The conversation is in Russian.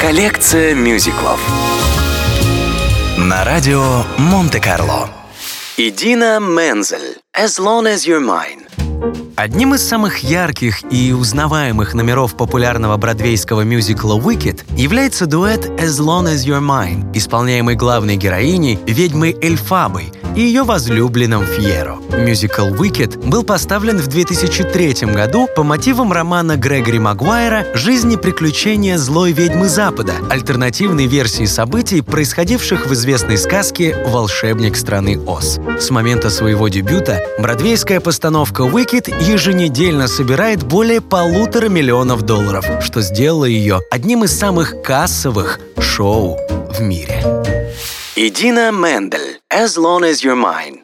Коллекция мюзиклов на радио Монте-Карло. Идина Мензель «As long as you're mine». Одним из самых ярких и узнаваемых номеров популярного бродвейского мюзикла «Wicked» является дуэт «As Long As You're Mine», исполняемый главной героиней, ведьмой Эльфабой и ее возлюбленным Фьеро. Мюзикл «Wicked» был поставлен в 2003 году по мотивам романа Грегори Магуайра «Жизнь и приключения злой ведьмы Запада», альтернативной версии событий, происходивших в известной сказке «Волшебник страны Оз». С момента своего дебюта бродвейская постановка «Wicked» еженедельно собирает более полутора миллионов долларов, что сделало ее одним из самых кассовых шоу в мире. Idina Mendel, As Long as You're Mine.